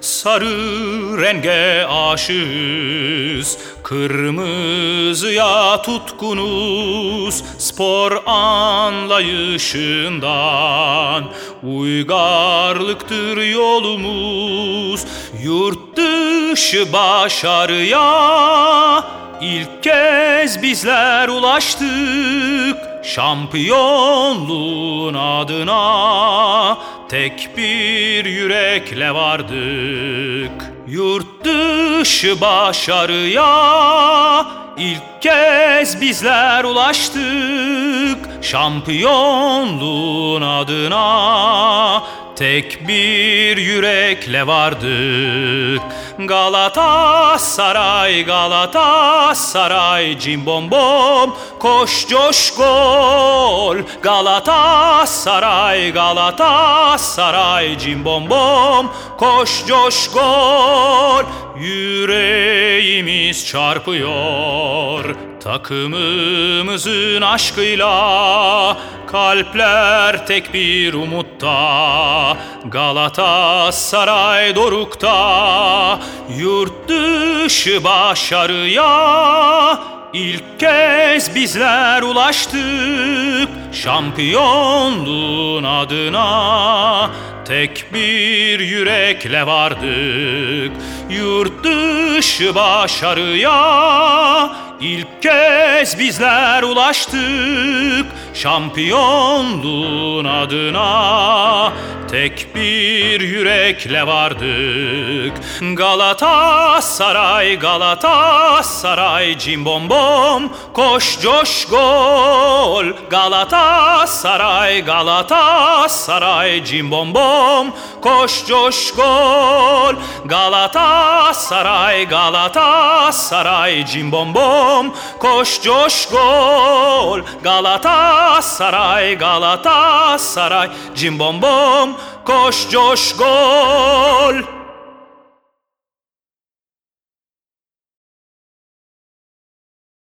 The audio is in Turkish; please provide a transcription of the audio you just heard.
Sarı renge aşığız Kırmızıya tutkunuz. Spor anlayışından Uygarlıktır yolumuz. Yurt dışı başarıya İlk kez bizler ulaştık. Şampiyonluğun adına tek bir yürekle vardık. Yurt dışı başarıya ilk kez bizler ulaştık. Şampiyonluğun adına tek bir yürekle vardık. Galatasaray, Galatasaray, cimbom bom, koş coş gol. Galatasaray, Galatasaray, cimbom bom, koş coş gol. Yüreğimiz çarpıyor takımımızın aşkıyla Kalpler tek bir umutta. Galatasaray dorukta Yurt dışı başarıya İlk kez bizler ulaştık şampiyonluğun adına. Tek bir yürekle vardık yurt dışı başarıya. İlk kez bizler ulaştık şampiyonluğun adına Tek bir yürekle vardık. Galatasaray, Galatasaray cimbom bom Koş coş gol. Galatasaray, Galatasaray cimbom bom Koş coş gol. Galatasaray, Galatasaray cimbom bom Koş coş gol. Galatasaray, Galatasaray cimbom bom Koş coş gol